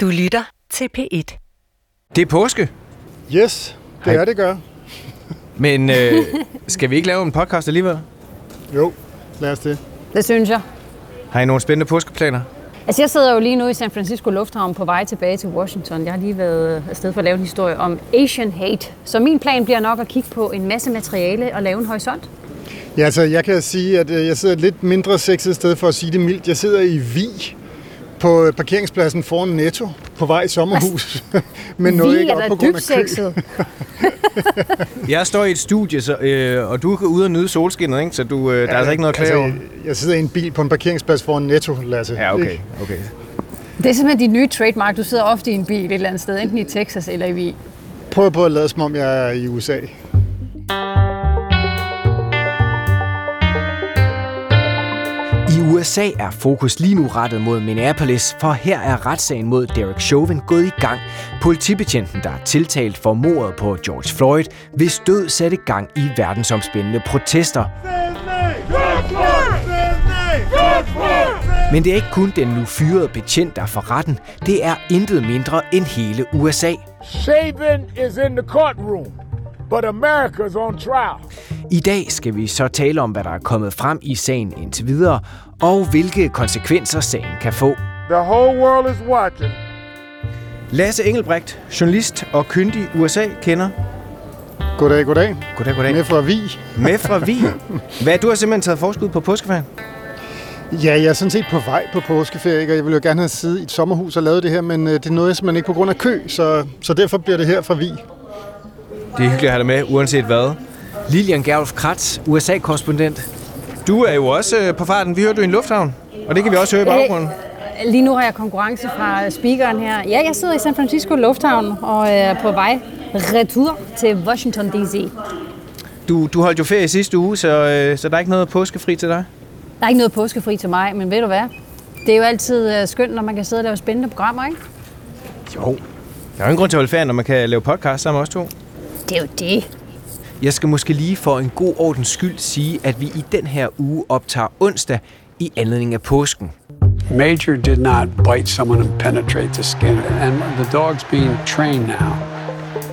Du lytter til P1. Det er påske, Yes, det Hej. er det gør. men øh, skal vi ikke lave en podcast alligevel? Jo, lad os det. Det synes jeg. Har I nogle spændende påskeplaner? Altså, jeg sidder jo lige nu i San Francisco Lufthavn på vej tilbage til Washington. Jeg har lige været afsted for at lave en historie om Asian hate. Så min plan bliver nok at kigge på en masse materiale og lave en horisont. Ja, altså, jeg kan sige, at øh, jeg sidder et lidt mindre sexet sted for at sige det mildt. Jeg sidder i Vi på øh, parkeringspladsen foran Netto på vej i sommerhus. Men nåede Vi ikke op på grund af kø. Jeg står i et studie, så, øh, og du er ude og nyde solskinnet, ikke? så du, øh, der er altså ikke noget at klage over. altså, jeg sidder i en bil på en parkeringsplads foran Netto, Lasse. Ja, okay. Ikke? okay. Det er simpelthen dit nye trademark. Du sidder ofte i en bil et eller andet sted, enten i Texas eller i Wien. Prøv på at lade som om, jeg er i USA. USA er fokus lige nu rettet mod Minneapolis, for her er retssagen mod Derek Chauvin gået i gang. Politibetjenten, der er tiltalt for mordet på George Floyd, hvis død satte gang i verdensomspændende protester. Men det er ikke kun den nu fyrede betjent, der for retten. Det er intet mindre end hele USA. Chauvin is in the courtroom, but America's on trial. I dag skal vi så tale om, hvad der er kommet frem i sagen indtil videre, og hvilke konsekvenser sagen kan få. The whole world is watching. Lasse Engelbrecht, journalist og kyndig USA-kender. Goddag, goddag. Goddag, goddag. Med fra Vi. Med fra Wien. Hvad, du har simpelthen taget forskud på påskeferien? Ja, jeg er sådan set på vej på påskeferie, ikke? og jeg ville jo gerne have siddet i et sommerhus og lavet det her, men øh, det nåede jeg simpelthen ikke på grund af kø, så, så derfor bliver det her fra Vi. Det er hyggeligt at have dig med, uanset hvad. Lilian Gerlof Kratz, USA-korrespondent. Du er jo også øh, på farten. Vi hørte du i en lufthavn, og det kan vi også høre i baggrunden. Lige nu har jeg konkurrence fra speakeren her. Ja, jeg sidder i San Francisco Lufthavn og er på vej retur til Washington D.C. Du, du holdt jo ferie i sidste uge, så, øh, så der er ikke noget påskefri til dig. Der er ikke noget påskefri til mig, men ved du hvad? Det er jo altid øh, skønt, når man kan sidde og lave spændende programmer, ikke? Jo. Der er jo ingen grund til at holde ferie, når man kan lave podcast sammen med os to. Det er jo det. Jeg skal måske lige for en god ordens skyld sige, at vi i den her uge optager onsdag i anledning af påsken. Major did not bite someone and penetrate the skin, and the dog's being trained now.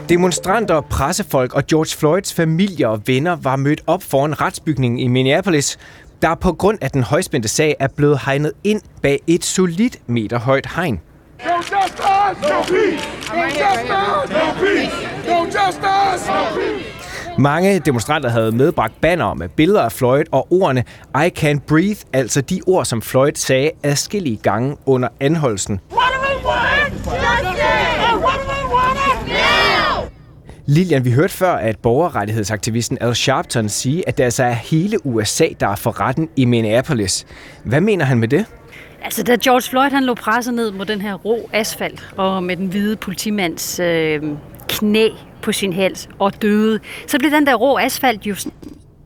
Demonstranter, pressefolk og George Floyds familie og venner var mødt op foran retsbygningen i Minneapolis, der på grund af den højspændte sag er blevet hegnet ind bag et solidt meter højt hegn. No justice, no peace. No justice, no peace. No justice, no peace. Mange demonstranter havde medbragt banner med billeder af Floyd og ordene I can't breathe, altså de ord, som Floyd sagde adskillige gange under anholdelsen. Lilian, vi hørte før, at borgerrettighedsaktivisten Al Sharpton sige, at det altså er hele USA, der er for retten i Minneapolis. Hvad mener han med det? Altså, da George Floyd han lå presset ned mod den her rå asfalt, og med den hvide politimands øh, knæ på sin hals og døde, så blev den der rå asfalt jo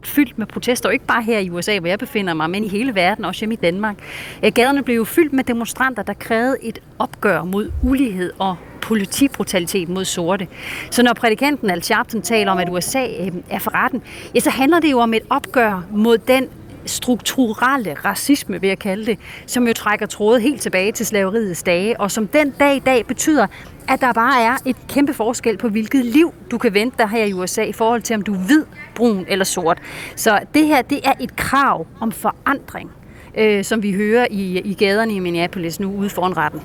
fyldt med protester, og ikke bare her i USA, hvor jeg befinder mig, men i hele verden, også hjemme i Danmark. Øh, gaderne blev jo fyldt med demonstranter, der krævede et opgør mod ulighed og politibrutalitet mod sorte. Så når prædikanten Al Sharpton taler om, at USA øh, er for retten, ja, så handler det jo om et opgør mod den strukturelle racisme, vil jeg kalde det, som jo trækker tråde helt tilbage til slaveriets dage, og som den dag i dag betyder, at der bare er et kæmpe forskel på, hvilket liv du kan vente dig her i USA, i forhold til, om du er hvid, brun eller sort. Så det her, det er et krav om forandring, øh, som vi hører i, i gaderne i Minneapolis nu ude foran retten.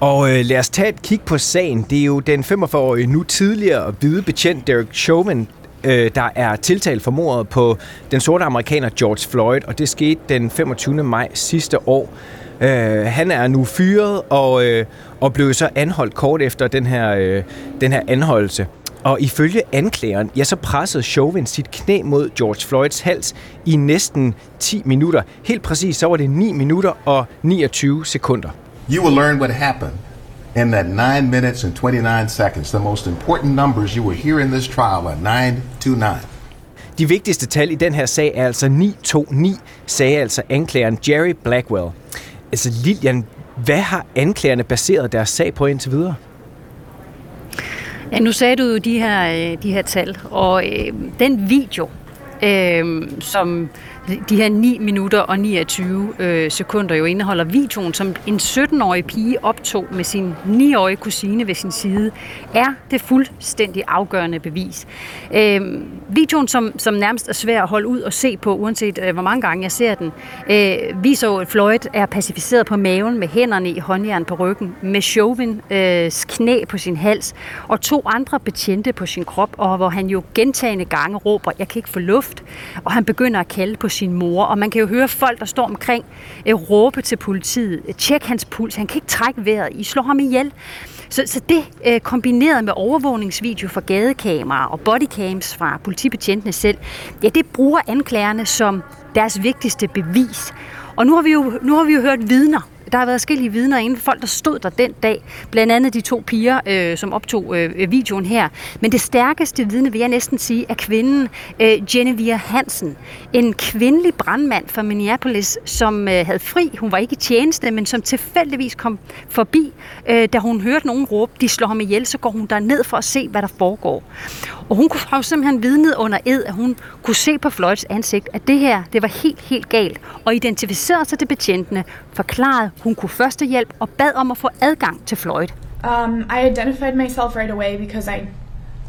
Og øh, lad os tage et kig på sagen. Det er jo den 45-årige, nu tidligere hvide betjent Derek Chauvin, øh, der er tiltalt for mordet på den sorte amerikaner George Floyd, og det skete den 25. maj sidste år. Øh, han er nu fyret og, øh, og blev så anholdt kort efter den her, øh, den her anholdelse. Og ifølge anklageren, ja, så pressede Chauvin sit knæ mod George Floyds hals i næsten 10 minutter. Helt præcis, så var det 9 minutter og 29 sekunder. You will learn what happened in that 9 minutes and 29 seconds. The most important numbers you will hear in this trial are 9 to 9. De vigtigste tal i den her sag er altså 929, sagde altså anklageren Jerry Blackwell. Altså Lilian, hvad har anklagerne baseret deres sag på indtil videre? Ja, nu sagde du jo de her, øh, de her tal, og øh, den video, øh, som de her 9 minutter og 29 øh, sekunder jo indeholder videoen, som en 17-årig pige optog med sin 9-årige kusine ved sin side, er det fuldstændig afgørende bevis. Øh, videoen, som, som nærmest er svær at holde ud og se på, uanset øh, hvor mange gange jeg ser den, øh, viser jo, at Floyd er pacificeret på maven med hænderne i håndjern på ryggen, med Chauvin øh, knæ på sin hals og to andre betjente på sin krop, og hvor han jo gentagende gange råber, jeg kan ikke få luft, og han begynder at kalde på sin mor, og man kan jo høre folk, der står omkring, øh, råbe til politiet, tjek hans puls, han kan ikke trække vejret, I slår ham ihjel. Så, så det øh, kombineret med overvågningsvideo fra gadekameraer og bodycams fra politibetjentene selv, ja, det bruger anklagerne som deres vigtigste bevis. Og nu har vi jo, nu har vi jo hørt vidner, der har været forskellige vidner inden folk, der stod der den dag. Blandt andet de to piger, øh, som optog øh, videoen her. Men det stærkeste vidne, vil jeg næsten sige, er kvinden øh, Genevieve Hansen. En kvindelig brandmand fra Minneapolis, som øh, havde fri. Hun var ikke i tjeneste, men som tilfældigvis kom forbi, øh, da hun hørte nogen råbe, de slår ham ihjel, så går hun der ned for at se, hvad der foregår. Og hun kunne simpelthen vidnet under ed, at hun kunne se på Floyds ansigt, at det her, det var helt, helt galt. Og identificerede sig til betjentene, forklarede, hun kunne førstehjælp og bad om at få adgang til Floyd. Um, I identified myself right away because I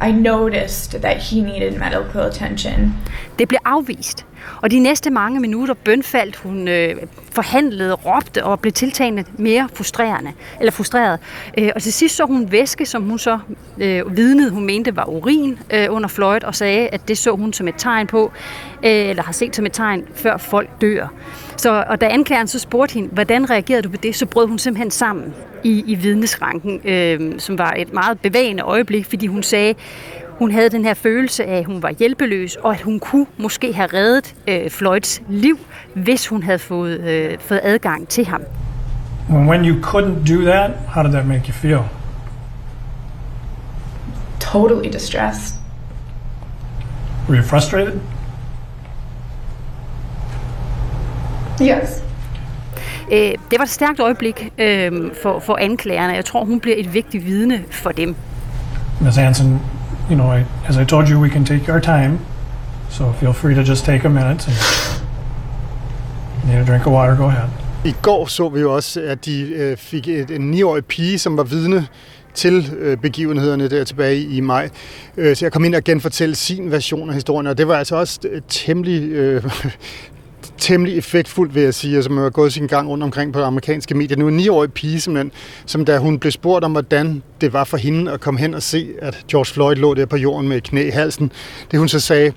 I noticed that he needed medical attention. Det blev afvist. Og de næste mange minutter bønfaldt hun, øh, forhandlede, råbte og blev tiltagende mere frustrerende, eller frustreret. Øh, og til sidst så hun væske, som hun så øh, vidnede, hun mente var urin øh, under fløjt, og sagde, at det så hun som et tegn på, øh, eller har set som et tegn, før folk dør. Så, og da anklageren så spurgte hende, hvordan reagerede du på det, så brød hun simpelthen sammen i, i vidnesranken, øh, som var et meget bevægende øjeblik, fordi hun sagde, hun havde den her følelse af, at hun var hjælpeløs, og at hun kunne måske have reddet øh, Floyds liv, hvis hun havde fået, øh, fået adgang til ham. When you couldn't do that, how did that make you feel? Totally distressed. Were you frustrated? Yes. Øh, det var et stærkt øjeblik øh, for, for anklagerne. Jeg tror, hun bliver et vigtigt vidne for dem. Ms. Hansen, you know, I, as I told you, we can take our time. So feel free to just take a minute. And need a drink of water, go ahead. I går så vi jo også, at de øh, fik et, en 9-årig pige, som var vidne til øh, begivenhederne der tilbage i maj. Øh, så jeg kom ind og genfortælle sin version af historien, og det var altså også temmelig øh, temmelig effektfuldt, vil jeg sige, som har gået sin gang rundt omkring på amerikanske medier. Nu en 9-årig pige, simpelthen, som da hun blev spurgt om, hvordan det var for hende at komme hen og se, at George Floyd lå der på jorden med knæ i halsen, det hun så sagde,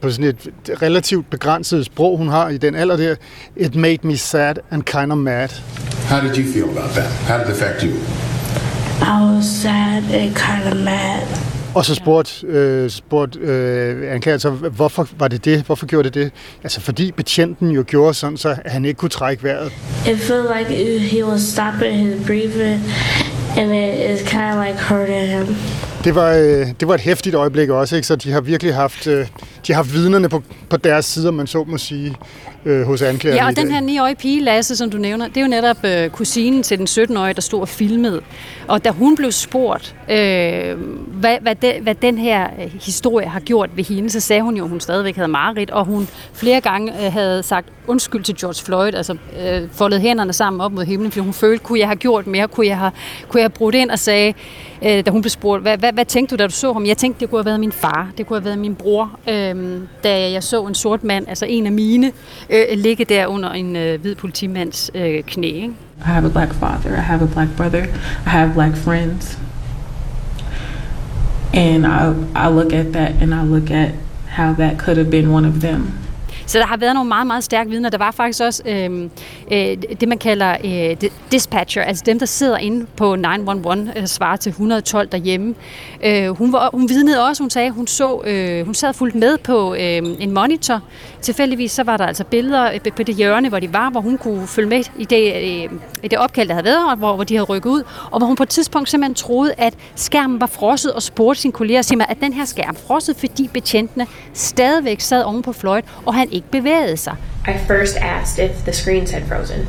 på sådan et relativt begrænset sprog, hun har i den alder der, it made me sad and kind of mad. How did you feel about that? How did it affect you? I was sad and kind of mad. Og så spurgte, øh, spurgte øh, anklager så, hvorfor var det det? Hvorfor gjorde det det? Altså fordi betjenten jo gjorde sådan, så han ikke kunne trække vejret. It felt like uh, he was stopping his breathing, and it is kind of like hurting him. Det var, øh, det var et hæftigt øjeblik også, ikke? så de har virkelig haft, øh, de har haft vidnerne på, på deres side, om man så må sige, øh, hos anklagerne Ja, og den her 9-årige pige, Lasse, som du nævner, det er jo netop øh, kusinen til den 17-årige, der stod og filmede. Og da hun blev spurgt, øh, hvad, hvad, de, hvad den her øh, historie har gjort ved hende, så sagde hun jo, at hun stadigvæk havde mareridt, og hun flere gange øh, havde sagt undskyld til George Floyd, altså øh, foldet hænderne sammen op mod himlen, fordi hun følte, kunne jeg have gjort mere, kunne jeg have, kunne jeg have brudt ind og sagde, øh, da hun blev spurgt, hvad, hvad, hvad tænkte du, da du så ham? Jeg tænkte, det kunne have været min far, det kunne have været min bror, øh, da jeg så en sort mand, altså en af mine, øh, ligge der under en øh, hvid politimands øh, knæ. Ikke? I have a black father, I have a black brother, I have black friends. And I, I look at that and I look at how that could have been one of them. Så der har været nogle meget, meget stærke vidner. Der var faktisk også øh, øh, det, man kalder øh, dispatcher, altså dem, der sidder inde på 911, øh, svarer til 112 derhjemme. Øh, hun, var, hun vidnede også, hun sagde, hun så, øh, hun sad fuldt med på øh, en monitor. Tilfældigvis så var der altså billeder øh, på det hjørne, hvor de var, hvor hun kunne følge med i det, øh, i det opkald, der havde været, og hvor, hvor de havde rykket ud, og hvor hun på et tidspunkt simpelthen troede, at skærmen var frosset, og spurgte sin kollega at den her skærm frosset, fordi betjentene stadigvæk sad oven på Floyd, og han ikke bevægede sig. I first asked if the screens had frozen.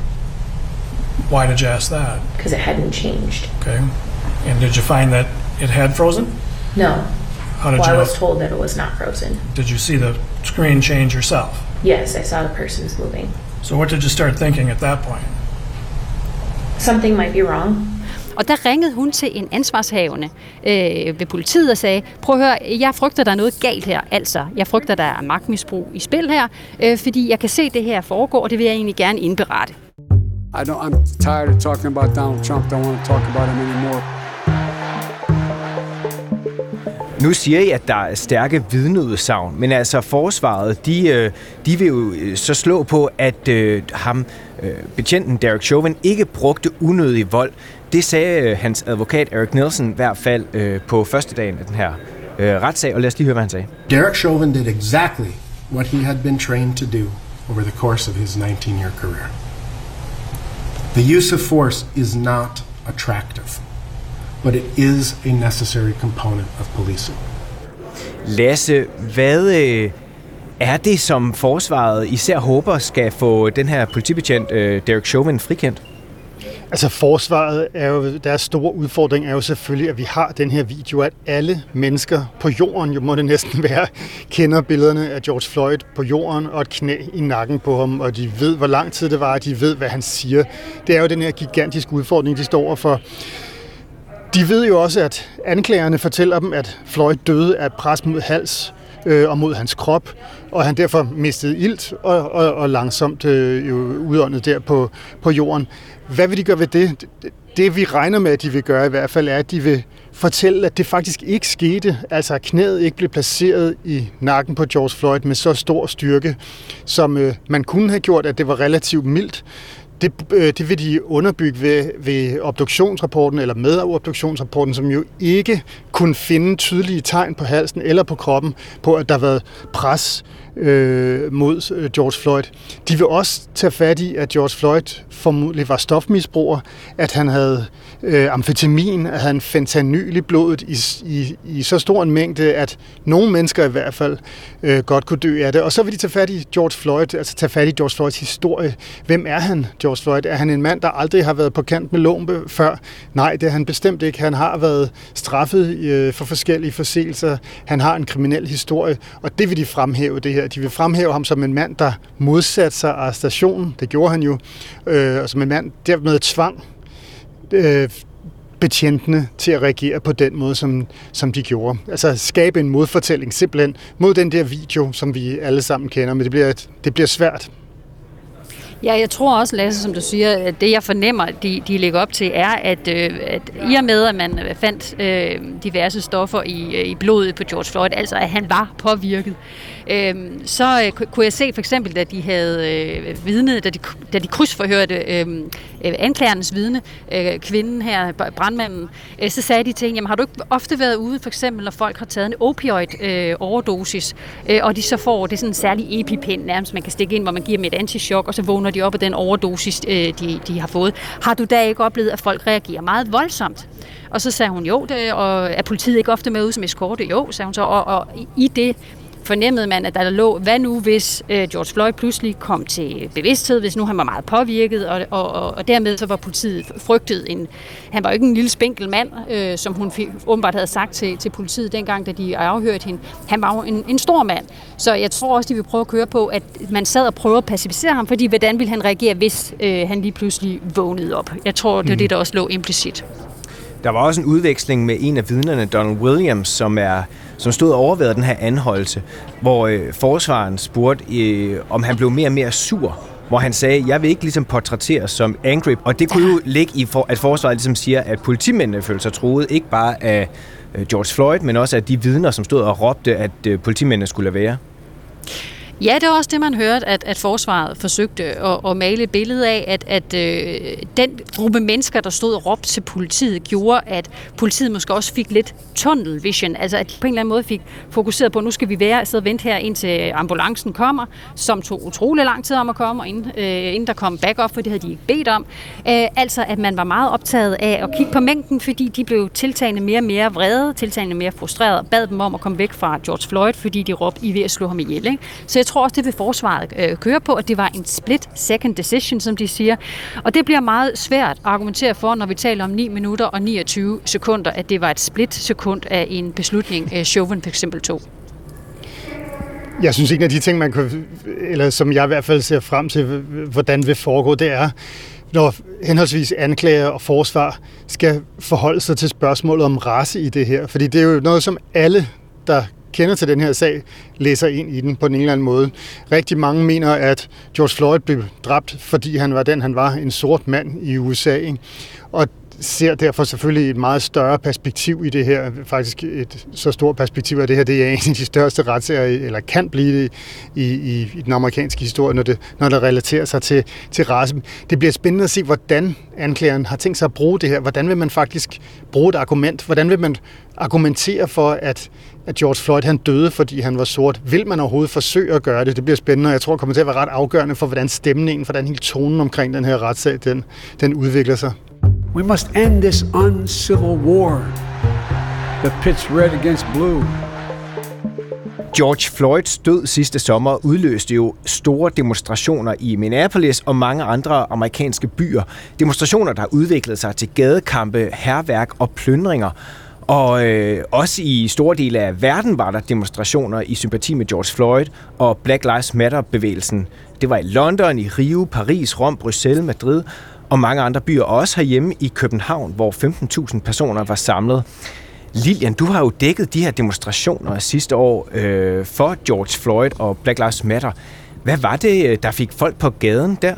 Why did you ask that? Because it hadn't changed. Okay. And did you find that it had frozen? No. How did well, you I know? was told that it was not frozen. Did you see the screen change yourself? Yes, I saw the persons moving. So what did you start thinking at that point? Something might be wrong. Og der ringede hun til en ansvarshavende øh, ved politiet og sagde, prøv at høre, jeg frygter, der er noget galt her. Altså, jeg frygter, der er magtmisbrug i spil her, øh, fordi jeg kan se, det her foregår, og det vil jeg egentlig gerne indberette. I don't, I'm tired of talking about Donald Trump. Don't want to talk about him anymore. Nu siger I, at der er stærke vidneudsagn, men altså forsvaret, de, øh, de vil jo øh, så slå på, at øh, ham, betjenten Derek Chauvin, ikke brugte unødig vold. Det sagde øh, hans advokat Eric Nielsen i hvert fald øh, på første dagen af den her øh, retssag, og lad os lige høre, hvad han sagde. Derek Chauvin did exactly what he had been trained to do over the course of his 19-year career. The use of force is not attractive, but it is a necessary component of policing. Lasse, hvad er det, som forsvaret især håber skal få den her politibetjent Derek Chauvin frikendt? Altså forsvaret er jo, deres store udfordring er jo selvfølgelig, at vi har den her video, at alle mennesker på jorden, jo må det næsten være, kender billederne af George Floyd på jorden og et knæ i nakken på ham, og de ved, hvor lang tid det var, og de ved, hvad han siger. Det er jo den her gigantiske udfordring, de står for. De ved jo også, at anklagerne fortæller dem, at Floyd døde af pres mod hals øh, og mod hans krop, og han derfor mistede ilt og, og, og langsomt øh, jo udåndet der på, på jorden. Hvad vil de gøre ved det? Det vi regner med, at de vil gøre i hvert fald, er, at de vil fortælle, at det faktisk ikke skete. Altså at knæet ikke blev placeret i nakken på George Floyd med så stor styrke, som øh, man kunne have gjort, at det var relativt mildt. Det, øh, det vil de underbygge ved, ved obduktionsrapporten, eller med obduktionsrapporten, som jo ikke kunne finde tydelige tegn på halsen eller på kroppen på, at der har været pres øh, mod øh, George Floyd. De vil også tage fat i, at George Floyd formodentlig var stofmisbruger, at han havde øh, amfetamin, at han fentanyl i blodet i, i, i så stor en mængde, at nogle mennesker i hvert fald øh, godt kunne dø af det. Og så vil de tage fat i George Floyd, altså tage fat i George Floyds historie. Hvem er han, George Floyd? Er han en mand, der aldrig har været på kant med loven før? Nej, det er han bestemt ikke. Han har været straffet øh, for forskellige forseelser. Han har en kriminel historie, og det vil de fremhæve det her. De vil fremhæve ham som en mand, der modsatte sig arrestationen. Det gjorde han jo. Øh, og som en mand dermed tvang øh, betjentene til at reagere på den måde, som, som de gjorde. Altså skabe en modfortælling simpelthen mod den der video, som vi alle sammen kender, men det bliver, det bliver svært. Ja, jeg tror også, Lasse, som du siger, at det jeg fornemmer, de, de lægger op til, er, at, øh, at i og med, at man øh, fandt øh, diverse stoffer i, øh, i blodet på George Floyd, altså at han var påvirket, øh, Øhm, så øh, kunne jeg se for eksempel, da de havde øh, vidnet, da de, da de krydsforhørte øhm, øh, anklagernes vidne, øh, kvinden her, brandmanden, øh, så sagde de til hende, jamen har du ikke ofte været ude, for eksempel når folk har taget en opioid øh, overdosis, øh, og de så får, det er sådan en særlig epipen nærmest, man kan stikke ind, hvor man giver dem et antichok, og så vågner de op af den overdosis, øh, de, de har fået. Har du da ikke oplevet, at folk reagerer meget voldsomt? Og så sagde hun, jo, det, og er politiet ikke ofte med ud som eskorte? Jo, sagde hun så, og, og i det fornemmede man, at der lå, hvad nu hvis øh, George Floyd pludselig kom til bevidsthed, hvis nu han var meget påvirket, og, og, og, og dermed så var politiet frygtet en, han var jo ikke en lille spinkel mand, øh, som hun åbenbart havde sagt til, til politiet dengang, da de afhørte hende. Han var jo en, en stor mand, så jeg tror også, de vil prøve at køre på, at man sad og prøvede at pacificere ham, fordi hvordan ville han reagere, hvis øh, han lige pludselig vågnede op? Jeg tror, det er mm. det, der også lå implicit. Der var også en udveksling med en af vidnerne, Donald Williams, som er som stod og overvejede den her anholdelse, hvor øh, forsvaren spurgte, øh, om han blev mere og mere sur hvor han sagde, jeg vil ikke ligesom portrætteres som angry. Og det kunne jo ligge i, for, at forsvaret ligesom siger, at politimændene følte sig troet, ikke bare af øh, George Floyd, men også af de vidner, som stod og råbte, at øh, politimændene skulle være. Ja, det var også det, man hørte, at, at forsvaret forsøgte at, at male et billede af, at, at øh, den gruppe mennesker, der stod og råbte til politiet, gjorde, at politiet måske også fik lidt tunnel vision, altså at de på en eller anden måde fik fokuseret på, at nu skal vi være og vente her, indtil ambulancen kommer, som tog utrolig lang tid om at komme, og inden, øh, inden der kom backup, for det havde de ikke bedt om. Øh, altså, at man var meget optaget af at kigge på mængden, fordi de blev tiltagende mere og mere vrede, tiltagende mere frustrerede, og bad dem om at komme væk fra George Floyd, fordi de råbte, I ved at slå ham ihjel. Ikke? Så jeg tror også, det vil forsvaret øh, køre på, at det var en split second decision, som de siger. Og det bliver meget svært at argumentere for, når vi taler om 9 minutter og 29 sekunder, at det var et split sekund af en beslutning, øh, Chauvin for eksempel tog. Jeg synes, ikke, at de ting, man kan, eller som jeg i hvert fald ser frem til, hvordan vil foregå, det er, når henholdsvis anklager og forsvar skal forholde sig til spørgsmålet om race i det her. Fordi det er jo noget, som alle, der kender til den her sag, læser ind i den på en eller anden måde. Rigtig mange mener, at George Floyd blev dræbt, fordi han var den, han var, en sort mand i USA. Ikke? Og ser derfor selvfølgelig et meget større perspektiv i det her. Faktisk et så stort perspektiv af det her, det er en af de største retssager, eller kan blive det i, i, i den amerikanske historie, når det, når det relaterer sig til, til race. Det bliver spændende at se, hvordan anklageren har tænkt sig at bruge det her. Hvordan vil man faktisk bruge et argument? Hvordan vil man argumentere for, at, at George Floyd han døde, fordi han var sort? Vil man overhovedet forsøge at gøre det? Det bliver spændende, og jeg tror, det kommer til at være ret afgørende for, hvordan stemningen, hvordan hele tonen omkring den her retssag, den, den udvikler sig. We must end this uncivil war that pits red against blue. George Floyds død sidste sommer udløste jo store demonstrationer i Minneapolis og mange andre amerikanske byer. Demonstrationer, der udviklede sig til gadekampe, herværk og plyndringer. Og øh, også i store dele af verden var der demonstrationer i sympati med George Floyd og Black Lives Matter-bevægelsen. Det var i London, i Rio, Paris, Rom, Bruxelles, Madrid og mange andre byer, og også herhjemme i København, hvor 15.000 personer var samlet. Lilian, du har jo dækket de her demonstrationer sidste år øh, for George Floyd og Black Lives Matter. Hvad var det, øh, der fik folk på gaden der?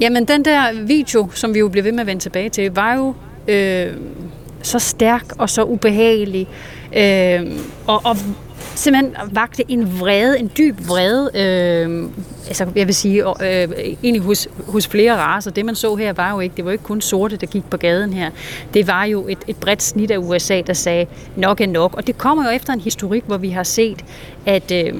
Jamen, den der video, som vi jo blev ved med at vende tilbage til, var jo øh, så stærk og så ubehagelig. Øh, og, og simpelthen vagte en vrede, en dyb vrede, øh, altså jeg vil sige, øh, egentlig hos, hos flere raser. Det man så her var jo ikke, det var ikke kun sorte, der gik på gaden her. Det var jo et, et bredt snit af USA, der sagde nok er nok. Og det kommer jo efter en historik, hvor vi har set, at... Øh,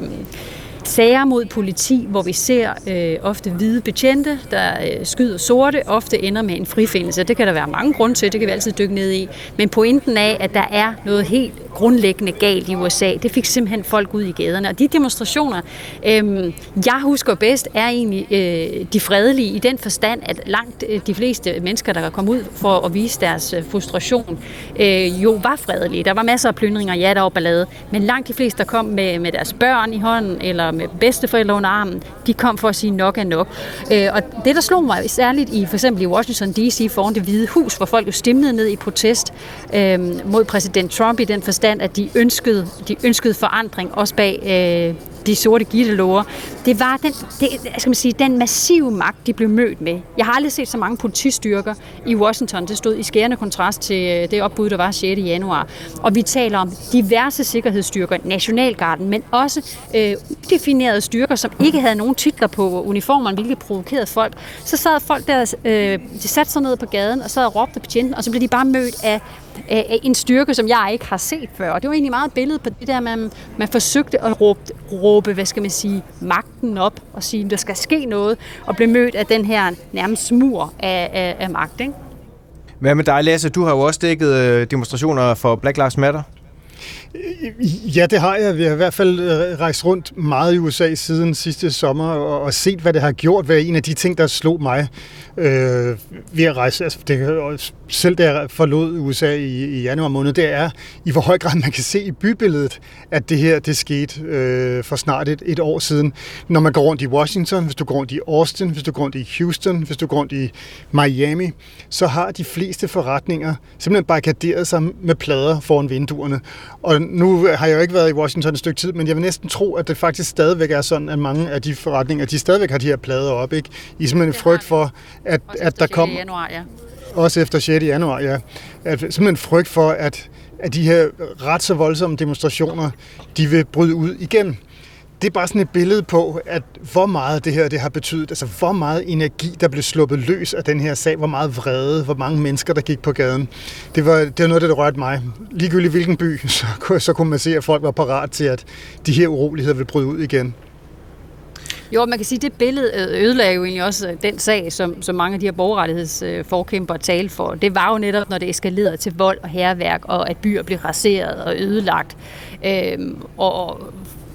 sager mod politi, hvor vi ser øh, ofte hvide betjente, der øh, skyder sorte, ofte ender med en frifindelse. Det kan der være mange grunde til, det kan vi altid dykke ned i. Men pointen af, at der er noget helt grundlæggende galt i USA, det fik simpelthen folk ud i gaderne. Og de demonstrationer, øh, jeg husker bedst, er egentlig øh, de fredelige i den forstand, at langt øh, de fleste mennesker, der kom ud for at vise deres øh, frustration, øh, jo var fredelige. Der var masser af plyndringer, ja, der var ballade, men langt de fleste, der kom med, med deres børn i hånden, eller med øh, bedsteforældre under armen, de kom for at sige nok er nok. Øh, og det, der slog mig særligt i for eksempel i Washington D.C. foran det hvide hus, hvor folk jo stemnede ned i protest øh, mod præsident Trump i den forstand, at de ønskede, de ønskede forandring også bag øh, de sorte gitterlover, det var den, det, skal man sige, den massive magt, de blev mødt med. Jeg har aldrig set så mange politistyrker i Washington. Det stod i skærende kontrast til øh, det opbud, der var 6. januar. Og vi taler om diverse sikkerhedsstyrker, Nationalgarden, men også øh, udefinerede styrker, som ikke havde nogen titler på uniformerne, hvilket provokerede folk. Så sad folk der, øh, de satte sig ned på gaden og sad og råbte betjenten, og så blev de bare mødt af af en styrke, som jeg ikke har set før. Og det var egentlig meget billede på det der, man, man forsøgte at råbe, råbe, hvad skal man sige, magten op og sige, at der skal ske noget, og blive mødt af den her nærmest smur af, af, af magt. Ikke? Hvad med dig, Lasse? Du har jo også dækket øh, demonstrationer for Black Lives Matter. Ja, det har jeg. Vi har i hvert fald øh, rejst rundt meget i USA siden sidste sommer og, og set, hvad det har gjort. Hvad en af de ting, der slog mig øh, ved at rejse, altså det, selv da jeg forlod USA i, i januar måned, det er i hvor høj grad man kan se i bybilledet, at det her det skete øh, for snart et, et år siden. Når man går rundt i Washington, hvis du går rundt i Austin, hvis du går rundt i Houston, hvis du går rundt i Miami, så har de fleste forretninger simpelthen barrikaderet sig med plader foran vinduerne. Og nu har jeg jo ikke været i Washington et stykke tid, men jeg vil næsten tro, at det faktisk stadigvæk er sådan, at mange af de forretninger, de stadigvæk har de her plader op, ikke? I simpelthen en frygt for, at, at der kom... januar, ja. Også efter 6. januar, ja. At simpelthen frygt for, at, at de her ret så voldsomme demonstrationer, de vil bryde ud igen det er bare sådan et billede på, at hvor meget det her det har betydet, altså hvor meget energi, der blev sluppet løs af den her sag, hvor meget vrede, hvor mange mennesker, der gik på gaden. Det var, det var noget, der rørte mig. Ligegyldigt hvilken by, så, så kunne man se, at folk var parat til, at de her uroligheder ville bryde ud igen. Jo, man kan sige, at det billede øh, ødelagde jo egentlig også øh, den sag, som, som mange af de her borgerrettighedsforkæmpere øh, talte for. Det var jo netop, når det eskalerede til vold og herværk, og at byer blev raseret og ødelagt. Øhm, og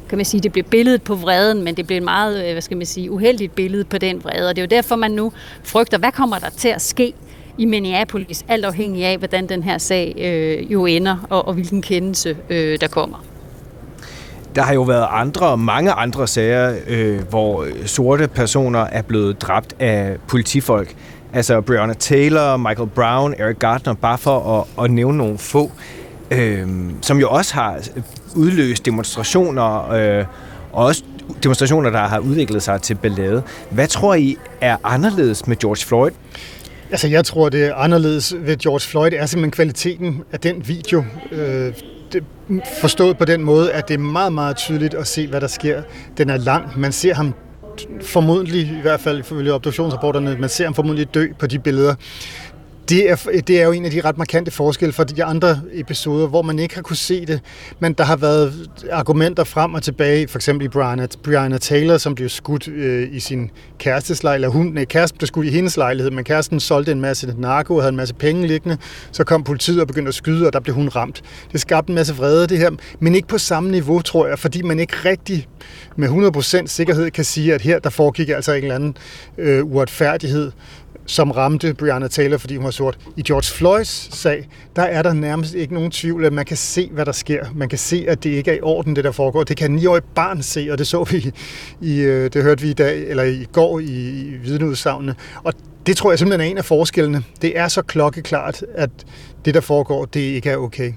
kan man sige, det blev billedet på vreden, men det blev et meget, hvad skal man sige, uheldigt billede på den vrede. Og det er jo derfor, man nu frygter, hvad kommer der til at ske i Minneapolis, alt afhængig af, hvordan den her sag øh, jo ender, og, og hvilken kendelse øh, der kommer der har jo været andre, mange andre sager, øh, hvor sorte personer er blevet dræbt af politifolk. Altså Breonna Taylor, Michael Brown, Eric Gardner, bare for at, at nævne nogle få, øh, som jo også har udløst demonstrationer, øh, og også demonstrationer, der har udviklet sig til ballade. Hvad tror I er anderledes med George Floyd? Altså, jeg tror, det er anderledes ved George Floyd, er simpelthen kvaliteten af den video. Øh, det, forstået på den måde, at det er meget, meget tydeligt at se, hvad der sker. Den er lang. Man ser ham formodentlig, i hvert fald ifølge obduktionsrapporterne, man ser ham formodentlig dø på de billeder det er, det er jo en af de ret markante forskelle fra de andre episoder, hvor man ikke har kunne se det, men der har været argumenter frem og tilbage, for eksempel i Brianna, Brianna Taylor, som blev skudt øh, i sin kærestes lejlighed. Hun, nej, kæresten blev skudt i hendes lejlighed, men kæresten solgte en masse narko og havde en masse penge liggende. Så kom politiet og begyndte at skyde, og der blev hun ramt. Det skabte en masse vrede, det her, men ikke på samme niveau, tror jeg, fordi man ikke rigtig med 100% sikkerhed kan sige, at her der foregik altså en eller anden øh, uretfærdighed som ramte Brianna Taylor, fordi hun var sort. I George Floyds sag, der er der nærmest ikke nogen tvivl, at man kan se, hvad der sker. Man kan se, at det ikke er i orden, det der foregår. Det kan en 9-årig barn se, og det så vi i, øh, det hørte vi i dag, eller i går i, i vidneudsagnene. Og det tror jeg simpelthen er en af forskellene. Det er så klokkeklart, at det, der foregår, det ikke er okay.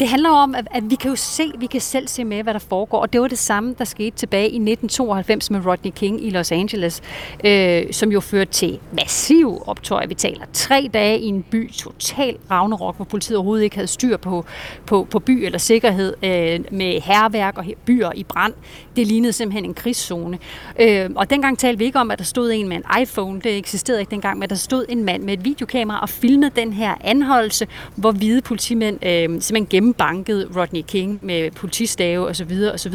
Det handler om, at, at vi kan jo se, vi kan selv se med, hvad der foregår. Og det var det samme, der skete tilbage i 1992 med Rodney King i Los Angeles, øh, som jo førte til massiv optøj. Vi taler tre dage i en by, total ravnerok, hvor politiet overhovedet ikke havde styr på, på, på by eller sikkerhed, øh, med herværk og byer i brand. Det lignede simpelthen en krigszone. Øh, og dengang talte vi ikke om, at der stod en med en iPhone. Det eksisterede ikke dengang, men der stod en mand med et videokamera og filmede den her anholdelse, hvor hvide politimænd øh, simpelthen gennem gennembanket Rodney King med politistave osv. osv.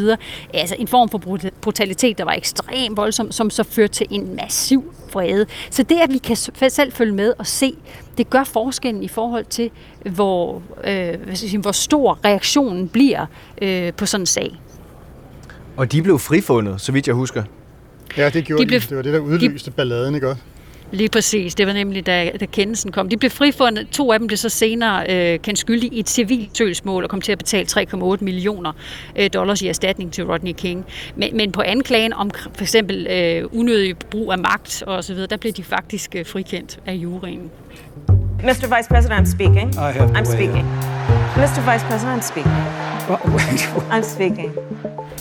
Altså en form for brutalitet, der var ekstremt voldsom, som så førte til en massiv vrede. Så det, at vi kan selv følge med og se, det gør forskellen i forhold til, hvor, øh, hvad skal sige, hvor stor reaktionen bliver øh, på sådan en sag. Og de blev frifundet, så vidt jeg husker. Ja, det gjorde de. Blev, de. Det var det, der udløste de, balladen, ikke også? Lige præcis. Det var nemlig, da, da kendelsen kom. De blev frifundet. To af dem blev så senere øh, kendt skyldige i et civilt søgsmål og kom til at betale 3,8 millioner øh, dollars i erstatning til Rodney King. Men, men på anklagen om for eksempel øh, unødig brug af magt og så videre, der blev de faktisk øh, frikendt af juryen. Mr. Vice President, I'm speaking. I have I'm speaking. Mr. Vice President, I'm speaking. I'm speaking.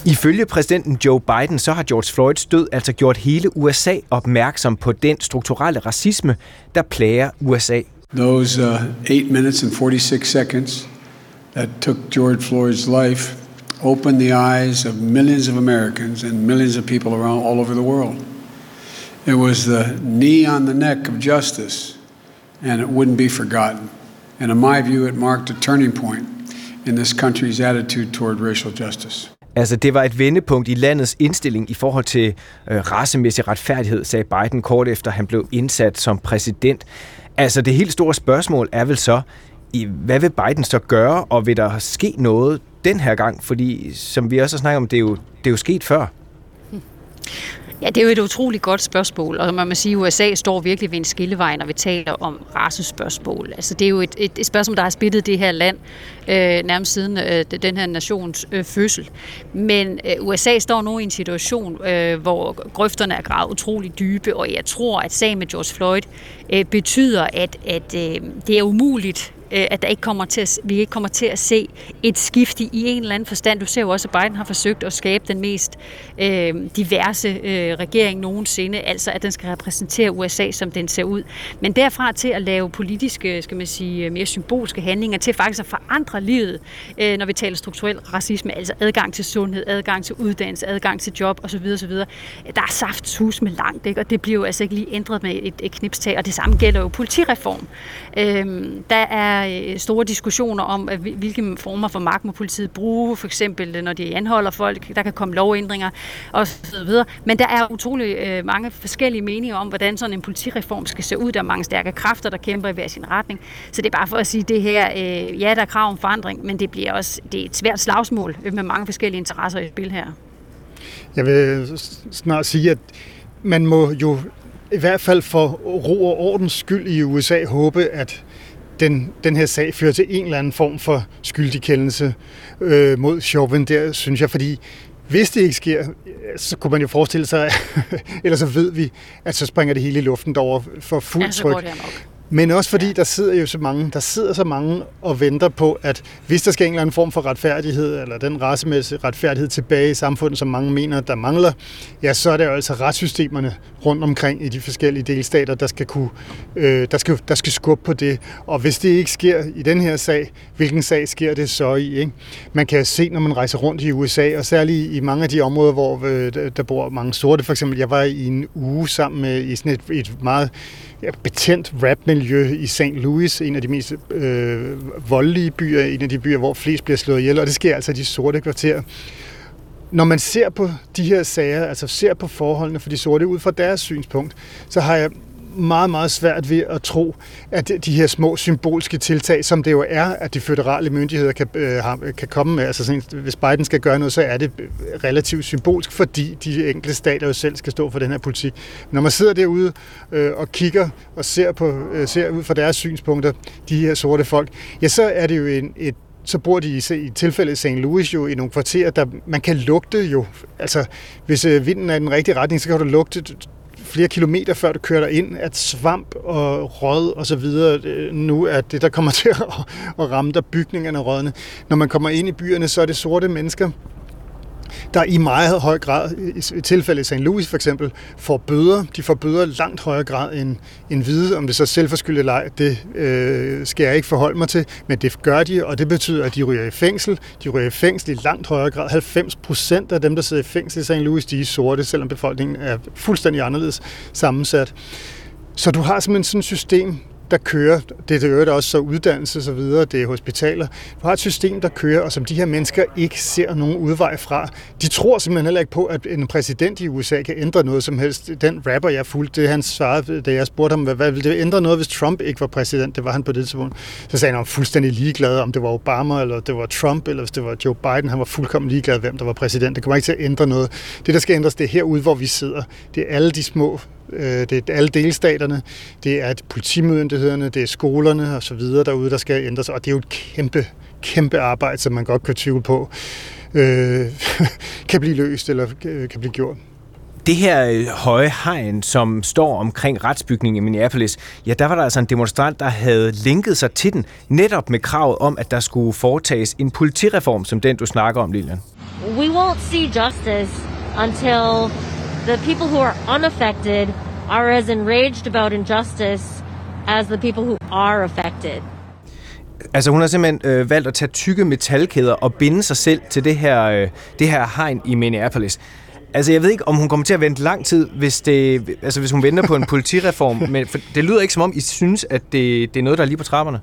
Ifølge præsidenten Joe Biden, så har George Floyds død altså gjort hele USA opmærksom på den strukturelle racisme, der plager USA. Those uh, 8 minutes and 46 seconds that took George Floyd's life opened the eyes of millions of Americans and millions of people around all over the world. It was the knee on the neck of justice, and it wouldn't be forgotten. And in my view, it marked a turning point in this country's attitude toward racial justice. Altså, det var et vendepunkt i landets indstilling i forhold til øh, racemæssig retfærdighed, sagde Biden kort efter han blev indsat som præsident. Altså, det helt store spørgsmål er vel så, i, hvad vil Biden så gøre, og vil der ske noget den her gang? Fordi, som vi også har snakket om, det er jo, det er jo sket før. Ja, det er jo et utroligt godt spørgsmål, og man må sige, at USA står virkelig ved en skillevej, når vi taler om racespørgsmål. Altså, det er jo et, et, et spørgsmål, der har splittet det her land øh, nærmest siden øh, den her nations øh, fødsel. Men øh, USA står nu i en situation, øh, hvor grøfterne er gravet utrolig dybe, og jeg tror, at sagen med George Floyd øh, betyder, at, at øh, det er umuligt Øh, at der ikke kommer til at, vi ikke kommer til at se et skift i en eller anden forstand. Du ser jo også, at Biden har forsøgt at skabe den mest øh, diverse øh, regering nogensinde, altså at den skal repræsentere USA, som den ser ud. Men derfra til at lave politiske, skal man sige, øh, mere symbolske handlinger, til faktisk at forandre livet, øh, når vi taler strukturel racisme, altså adgang til sundhed, adgang til uddannelse, adgang til job osv. osv. Der er saftshus med langt, ikke? og det bliver jo altså ikke lige ændret med et, et knipstag, og det samme gælder jo politireform. Øh, der er er øh, store diskussioner om, hvilke former for magt må politiet bruge, for eksempel øh, når de anholder folk, der kan komme lovændringer osv. Men der er utrolig øh, mange forskellige meninger om, hvordan sådan en politireform skal se ud. Der er mange stærke kræfter, der kæmper i hver sin retning. Så det er bare for at sige, det her, ja, der er krav om forandring, men det bliver også det er et svært slagsmål med mange forskellige interesser i spil her. Jeg vil snart sige, at man må jo i hvert fald for ro og ordens skyld i USA håbe, at den, den her sag fører til en eller anden form for skyldig kendelse øh, mod Chauvin der, synes jeg, fordi hvis det ikke sker, så kunne man jo forestille sig, eller så ved vi, at så springer det hele i luften derover for fuld Ja, tryk. Men også fordi der sidder jo så mange, der sidder så mange og venter på, at hvis der skal en eller anden form for retfærdighed, eller den racemæssige retfærdighed tilbage i samfundet, som mange mener, der mangler, ja, så er det jo altså retssystemerne rundt omkring i de forskellige delstater, der skal, kunne, øh, der skal, der skal skubbe på det. Og hvis det ikke sker i den her sag, hvilken sag sker det så i? Ikke? Man kan se, når man rejser rundt i USA, og særligt i mange af de områder, hvor øh, der- der bor mange sorte, for eksempel, jeg var i en uge sammen med i sådan et, et meget ja, betændt rapmiljø i St. Louis, en af de mest øh, voldelige byer, en af de byer, hvor flest bliver slået ihjel, og det sker altså i de sorte kvarterer. Når man ser på de her sager, altså ser på forholdene for de sorte ud fra deres synspunkt, så har jeg meget, meget svært ved at tro, at de her små symbolske tiltag, som det jo er, at de føderale myndigheder kan, øh, kan komme med, altså sådan, hvis Biden skal gøre noget, så er det øh, relativt symbolsk, fordi de enkelte stater jo selv skal stå for den her politik. Når man sidder derude øh, og kigger og ser, på, øh, ser ud fra deres synspunkter, de her sorte folk, ja, så er det jo en, et så bor de i, i tilfældet i St. Louis jo i nogle kvarterer, der man kan lugte jo. Altså, hvis øh, vinden er i den rigtige retning, så kan du lugte flere kilometer, før du kører dig ind, at svamp og råd og så videre øh, nu er det, der kommer til at, at ramme der bygningerne og rådne. Når man kommer ind i byerne, så er det sorte mennesker, der i meget høj grad, i tilfælde i St. Louis for eksempel, får bøder. De får bøder langt højere grad end, end hvide. Om det så er selvforskyldt eller ej, det øh, skal jeg ikke forholde mig til, men det gør de, og det betyder, at de ryger i fængsel. De ryger i fængsel i langt højere grad. 90 procent af dem, der sidder i fængsel i St. Louis, de er sorte, selvom befolkningen er fuldstændig anderledes sammensat. Så du har simpelthen sådan et system, der kører, det er jo også så uddannelse og så videre, det er hospitaler. Du har et system, der kører, og som de her mennesker ikke ser nogen udvej fra. De tror simpelthen heller ikke på, at en præsident i USA kan ændre noget som helst. Den rapper, jeg fulgte, det han svarede, da jeg spurgte ham, hvad, hvad ville det ændre noget, hvis Trump ikke var præsident? Det var han på det tidspunkt. Så sagde han, om fuldstændig ligeglad, om det var Obama, eller det var Trump, eller hvis det var Joe Biden. Han var fuldkommen ligeglad, hvem der var præsident. Det kommer ikke til at ændre noget. Det, der skal ændres, det er herude, hvor vi sidder. Det er alle de små det er alle delstaterne, det er politimyndighederne, det er skolerne og så videre derude, der skal ændres, og det er jo et kæmpe, kæmpe arbejde, som man godt kan tvivle på, øh, kan blive løst eller øh, kan blive gjort. Det her øh, høje hegn, som står omkring retsbygningen i Minneapolis, ja, der var der altså en demonstrant, der havde linket sig til den, netop med kravet om, at der skulle foretages en politireform, som den, du snakker om, Lilian. We won't see justice until the people who are unaffected are as enraged about injustice as the people who are affected. Altså hun har simpelthen øh, valgt at tage tykke metalkæder og binde sig selv til det her, øh, det her hegn i Minneapolis. Altså jeg ved ikke, om hun kommer til at vente lang tid, hvis, det, altså, hvis hun venter på en politireform, men for det lyder ikke som om, I synes, at det, det er noget, der er lige på trapperne.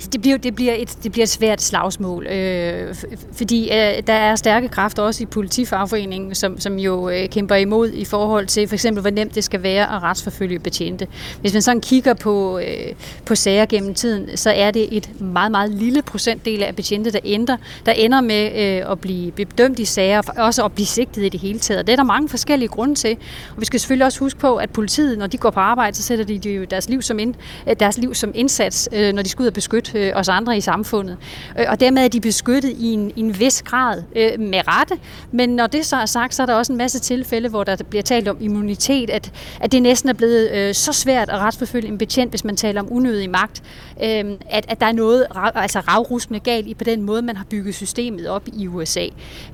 Altså, det, bliver, det, bliver et, det bliver et svært slagsmål, øh, fordi øh, der er stærke kræfter også i politifagforeningen, som, som jo øh, kæmper imod i forhold til for eksempel, hvor nemt det skal være at retsforfølge betjente. Hvis man sådan kigger på, øh, på sager gennem tiden, så er det et meget, meget lille procentdel af betjente, der ender, der ender med øh, at blive bedømt i sager, og også at blive sigtet i det hele taget. Og det er der mange forskellige grunde til. Og vi skal selvfølgelig også huske på, at politiet, når de går på arbejde, så sætter de jo deres liv som, ind, øh, deres liv som indsats, øh, når de skal ud og beskytte øh, os andre i samfundet. Øh, og dermed er de beskyttet i en, i en vis grad øh, med rette. Men når det så er sagt, så er der også en masse tilfælde, hvor der bliver talt om immunitet, at, at det næsten er blevet øh, så svært at retsforfølge en betjent, hvis man taler om unødig magt, øh, at, at der er noget altså ravrusende galt i på den måde, man har bygget systemet op i USA.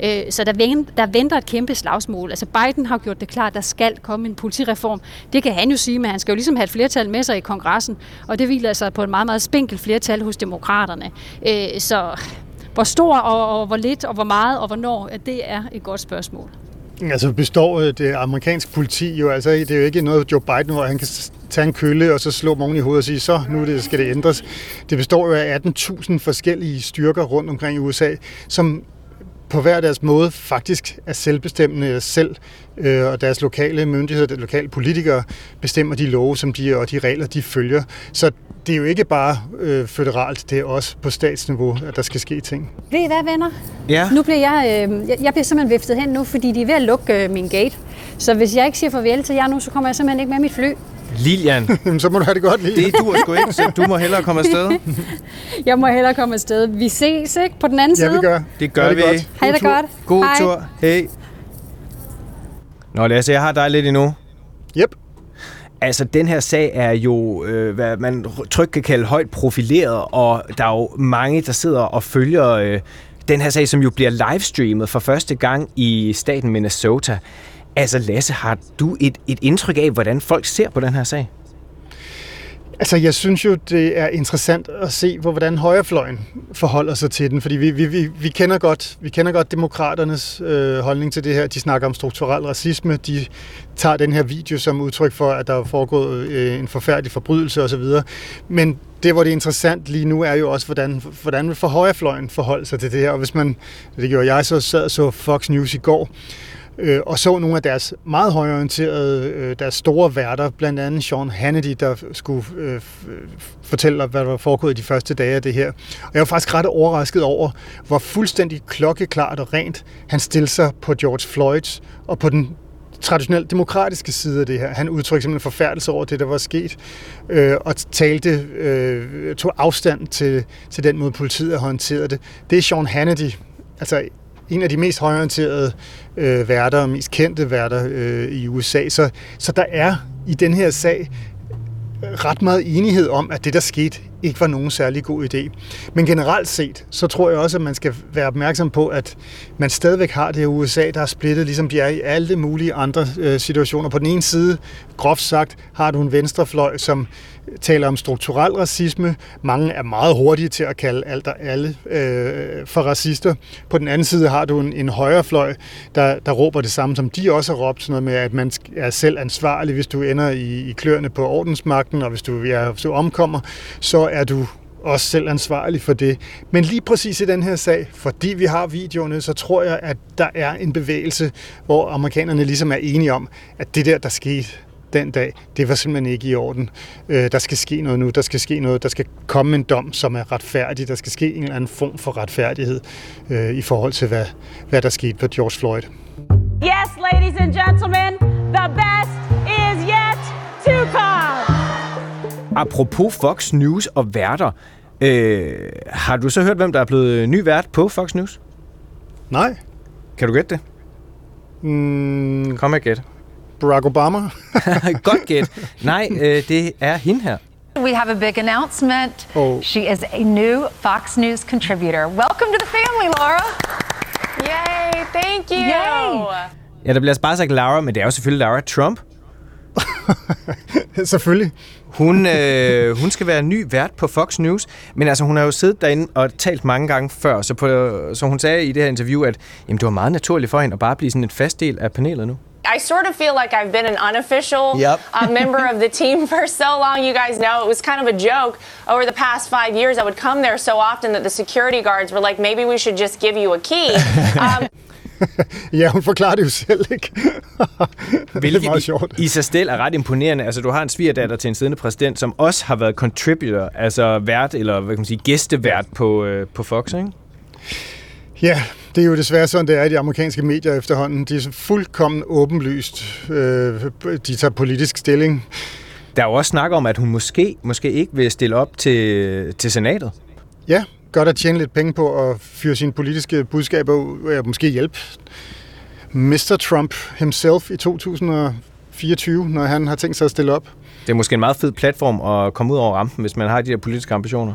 Øh, så der, vent, der venter et kæmpe slagsmål. Altså Biden har gjort det klart, at der skal komme en politireform. Det kan han jo sige, men han skal jo ligesom have et flertal med sig i kongressen, og det hviler altså på et meget, meget spinkelt flertal hos demokraterne. Øh, så hvor stor og, og hvor lidt og hvor meget og hvornår, at det er et godt spørgsmål. Altså består øh, det amerikanske politi jo, altså det er jo ikke noget Joe Biden, hvor han kan tage en kølle og så slå nogen i hovedet og sige, så nu det, skal det ændres. Det består jo af 18.000 forskellige styrker rundt omkring i USA, som på hver deres måde faktisk er selvbestemmende selv, øh, og deres lokale myndigheder, deres lokale politikere bestemmer de love som de, og de regler, de følger. Så det er jo ikke bare øh, føderalt, det er også på statsniveau, at der skal ske ting. Ved I hvad, venner? Ja. Nu bliver jeg, øh, jeg, jeg bliver simpelthen viftet hen nu, fordi de er ved at lukke øh, min gate. Så hvis jeg ikke siger farvel til jer nu, så kommer jeg simpelthen ikke med mit fly. Lilian. så må du have det godt, Lilian. Det du sgu ikke, så du må hellere komme afsted. Jeg må hellere komme afsted. Vi ses, ikke? På den anden Ja, side. vi gør. Det gør Ha' det vi. godt. Hej da godt. God Hej. tur. Hej. Nå, Lasse, jeg har dig lidt endnu. Yep. Altså, den her sag er jo, øh, hvad man trygt kan kalde højt profileret, og der er jo mange, der sidder og følger øh, den her sag, som jo bliver livestreamet for første gang i staten Minnesota. Altså, Lasse, har du et, et indtryk af, hvordan folk ser på den her sag? Altså, jeg synes jo, det er interessant at se, hvor, hvordan højrefløjen forholder sig til den, fordi vi, vi, vi, vi kender godt, vi kender godt demokraternes øh, holdning til det her. De snakker om strukturel racisme. De tager den her video som udtryk for, at der er foregået øh, en forfærdelig forbrydelse osv. Men det, hvor det er interessant lige nu, er jo også, hvordan, hvordan vil for højrefløjen forholde sig til det her. Og hvis man, det gjorde jeg, så sad og så Fox News i går, øh, øh, og så nogle af deres meget højorienterede, øh, deres store værter, blandt andet Sean Hannity, der skulle øh, fortælle, hvad der var foregået de første dage af det her. Og jeg var faktisk ret overrasket over, hvor fuldstændig klokkeklart og rent han stillede sig på George Floyds og på den traditionelt demokratiske side af det her. Han udtrykte simpelthen forfærdelse over det, der var sket, øh, og talte, øh, tog afstand til, til den måde, politiet har håndteret det. Det er Sean Hannity, altså en af de mest højorienterede øh, værter og mest kendte værter øh, i USA. Så, så der er i den her sag øh, ret meget enighed om, at det, der skete, ikke var nogen særlig god idé. Men generelt set, så tror jeg også, at man skal være opmærksom på, at man stadigvæk har det her USA, der er splittet, ligesom de er i alle mulige andre øh, situationer. På den ene side, groft sagt, har du en venstrefløj, som taler om strukturel racisme. Mange er meget hurtige til at kalde alt og alle øh, for racister. På den anden side har du en, en højrefløj, der, der råber det samme, som de også har råbt, sådan noget med, at man er selv ansvarlig, hvis du ender i, i kløerne på ordensmagten, og hvis du, ja, hvis du omkommer, så er du også selv ansvarlig for det. Men lige præcis i den her sag, fordi vi har videoerne, så tror jeg, at der er en bevægelse, hvor amerikanerne ligesom er enige om, at det der, der skete den dag, det var simpelthen ikke i orden. Øh, der skal ske noget nu, der skal ske noget, der skal komme en dom, som er retfærdig, der skal ske en eller anden form for retfærdighed øh, i forhold til, hvad, hvad der skete på George Floyd. Yes, ladies and gentlemen, the best is yet to come. Apropos Fox News og værter, øh, har du så hørt, hvem der er blevet ny vært på Fox News? Nej. Kan du gætte det? Mm, Kom med gæt. Barack Obama? Godt gæt. Nej, øh, det er hende her. We have a big announcement. Oh. She is a new Fox News contributor. Welcome to the family, Laura. Yay, thank you. Yay. Ja, der bliver altså bare sagt Laura, men det er jo selvfølgelig Laura Trump. selvfølgelig. Hun, øh, hun skal være ny vært på Fox News, men altså hun har jo siddet derinde og talt mange gange før, så, på, så hun sagde i det her interview, at jamen, det var meget naturligt for hende at bare blive sådan en fast del af panelet nu. I sort of feel like I've been an unofficial Yep. uh, member of the team for so long. You guys know it was kind of a joke over the past five years. I would come there so often that the security guards were like, maybe we should just give you a key. Um, Ja, hun forklarer det jo selv, ikke? Hvilket det er meget sjovt. i, i sig selv er ret imponerende. Altså, du har en svigerdatter til en siddende præsident, som også har været contributor, altså vært, eller hvad kan man sige, gæstevært på, øh, på Fox, ikke? Ja, det er jo desværre sådan, det er i de amerikanske medier efterhånden. De er fuldkommen åbenlyst. Øh, de tager politisk stilling. Der er jo også snak om, at hun måske, måske ikke vil stille op til, til senatet. Ja, godt at tjene lidt penge på at fyre sine politiske budskaber ud, og måske hjælpe Mr. Trump himself i 2024, når han har tænkt sig at stille op. Det er måske en meget fed platform at komme ud over rampen, hvis man har de der politiske ambitioner.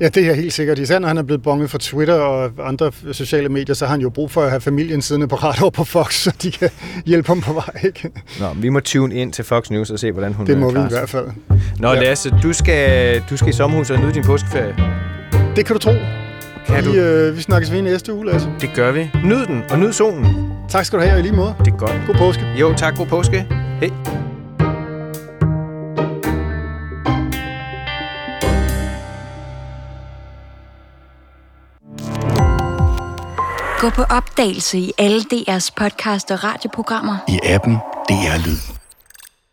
Ja, det er helt sikkert. Især når han er blevet bonget fra Twitter og andre sociale medier, så har han jo brug for at have familien siddende på ret over på Fox, så de kan hjælpe ham på vej. Ikke? Nå, vi må tune ind til Fox News og se, hvordan hun Det må øh, vi i hvert fald. Nå, Ja. Lasse, du skal, du skal i sommerhus og nyde din påskeferie. Det kan du tro. Kan vi, du? Øh, vi snakkes ved i næste uge, Lasse. Det gør vi. Nyd den, og nyd solen. Tak skal du have, og i lige måde. Det er godt. God påske. Jo, tak. God påske. Hej. Gå på opdagelse i alle DR's podcast og radioprogrammer. I appen DR Lyd.